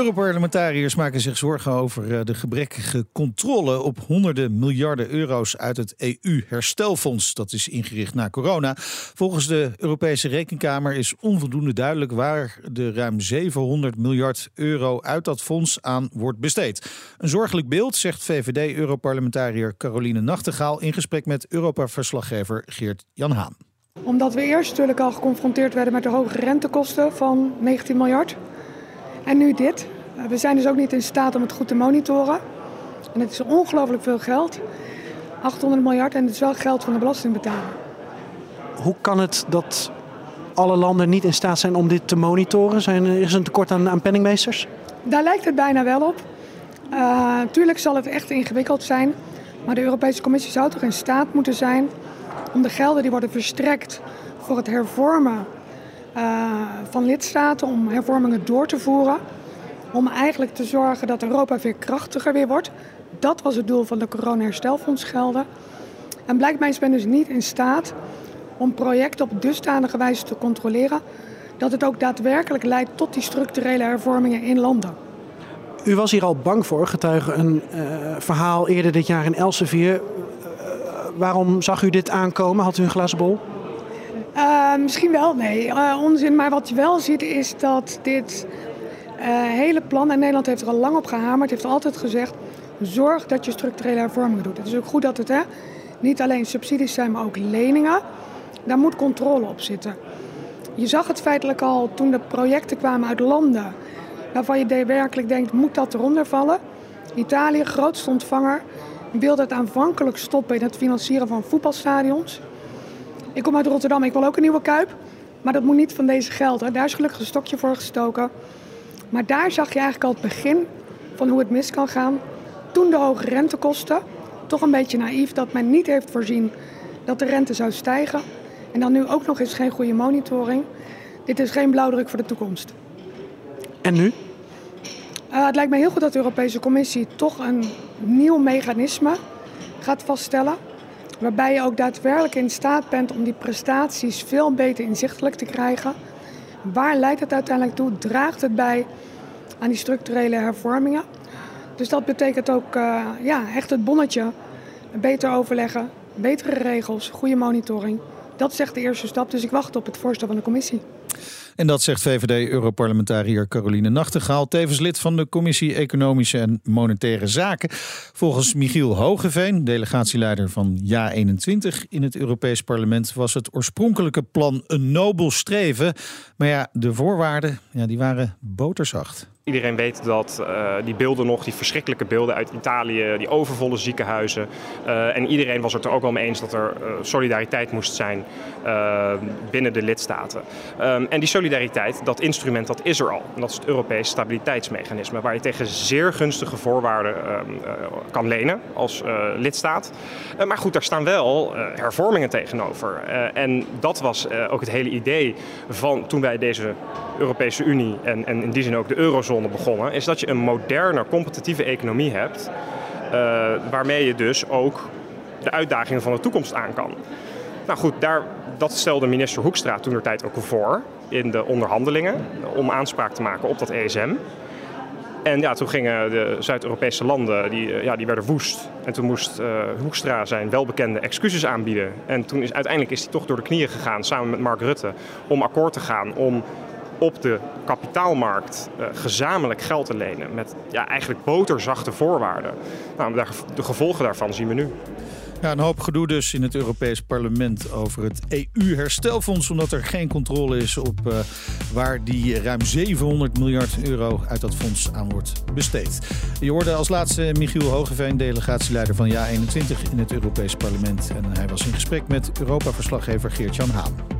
Europarlementariërs maken zich zorgen over eh, de gebrekkige controle op honderden miljarden euro's uit het EU-herstelfonds. Dat is ingericht na corona. Volgens de Europese Rekenkamer is onvoldoende duidelijk waar de ruim 700 miljard euro uit dat fonds aan wordt besteed. Een zorgelijk beeld, zegt VVD-Europarlementariër Caroline Nachtegaal in gesprek met Europa-verslaggever Geert-Jan Haan omdat we eerst natuurlijk al geconfronteerd werden met de hoge rentekosten van 19 miljard. En nu dit. We zijn dus ook niet in staat om het goed te monitoren. En het is ongelooflijk veel geld. 800 miljard en het is wel geld van de belastingbetaler. Hoe kan het dat alle landen niet in staat zijn om dit te monitoren? Zijn, is er een tekort aan, aan penningmeesters? Daar lijkt het bijna wel op. Uh, tuurlijk zal het echt ingewikkeld zijn. Maar de Europese Commissie zou toch in staat moeten zijn om de gelden die worden verstrekt voor het hervormen uh, van lidstaten, om hervormingen door te voeren. Om eigenlijk te zorgen dat Europa weer krachtiger weer wordt. Dat was het doel van de corona-herstelfondsgelden. En blijkbaar is men dus niet in staat om projecten op dusdanige wijze te controleren dat het ook daadwerkelijk leidt tot die structurele hervormingen in landen. U was hier al bang voor, getuige een uh, verhaal eerder dit jaar in Elsevier. Uh, waarom zag u dit aankomen? Had u een glazen bol? Uh, misschien wel, nee. Onzin. Maar wat je wel ziet is dat dit hele plan, en Nederland heeft er al lang op gehamerd, heeft altijd gezegd: zorg dat je structurele hervormingen doet. Het is ook goed dat het hè, niet alleen subsidies zijn, maar ook leningen. Daar moet controle op zitten. Je zag het feitelijk al toen de projecten kwamen uit landen waarvan je werkelijk denkt: moet dat eronder vallen? Italië, grootste ontvanger, wilde het aanvankelijk stoppen in het financieren van voetbalstadions. Ik kom uit Rotterdam, ik wil ook een nieuwe Kuip. Maar dat moet niet van deze gelden. Daar is gelukkig een stokje voor gestoken. Maar daar zag je eigenlijk al het begin van hoe het mis kan gaan. Toen de hoge rentekosten. Toch een beetje naïef dat men niet heeft voorzien dat de rente zou stijgen. En dan nu ook nog eens geen goede monitoring. Dit is geen blauwdruk voor de toekomst. En nu? Uh, het lijkt me heel goed dat de Europese Commissie toch een nieuw mechanisme gaat vaststellen Waarbij je ook daadwerkelijk in staat bent om die prestaties veel beter inzichtelijk te krijgen. Waar leidt het uiteindelijk toe? Draagt het bij aan die structurele hervormingen? Dus dat betekent ook uh, ja, echt het bonnetje. Beter overleggen, betere regels, goede monitoring. Dat is echt de eerste stap. Dus ik wacht op het voorstel van de commissie. En dat zegt VVD-Europarlementariër Caroline Nachtegaal, tevens lid van de Commissie Economische en Monetaire Zaken. Volgens Michiel Hogeveen, delegatieleider van JA21 in het Europees Parlement, was het oorspronkelijke plan een nobel streven. Maar ja, de voorwaarden ja, die waren boterzacht. Iedereen weet dat uh, die beelden nog, die verschrikkelijke beelden uit Italië, die overvolle ziekenhuizen. Uh, en iedereen was het er ook wel mee eens dat er uh, solidariteit moest zijn binnen de lidstaten. Um, en die solidariteit, dat instrument, dat is er al. En dat is het Europees stabiliteitsmechanisme, waar je tegen zeer gunstige voorwaarden kan lenen als lidstaat. maar goed, daar staan wel hervormingen tegenover. en dat was ook het hele idee van toen wij deze Europese Unie en, en in die zin ook de eurozone begonnen, is dat je een moderner, competitieve economie hebt. Uh, waarmee je dus ook de uitdagingen van de toekomst aan kan. Nou goed, daar, dat stelde minister Hoekstra toen de tijd ook voor in de onderhandelingen om aanspraak te maken op dat ESM. En ja, toen gingen de Zuid-Europese landen, die, ja, die werden woest. En toen moest uh, Hoekstra zijn welbekende excuses aanbieden. En toen is uiteindelijk is hij toch door de knieën gegaan samen met Mark Rutte om akkoord te gaan om op de kapitaalmarkt uh, gezamenlijk geld te lenen met ja, eigenlijk boterzachte voorwaarden. Nou, de gevolgen daarvan zien we nu. Ja, een hoop gedoe dus in het Europees Parlement over het EU-herstelfonds. Omdat er geen controle is op uh, waar die ruim 700 miljard euro uit dat fonds aan wordt besteed. Je hoorde als laatste Michiel Hogeveen, delegatieleider van JA21 in het Europees Parlement. En hij was in gesprek met Europa-verslaggever Geert-Jan Haan.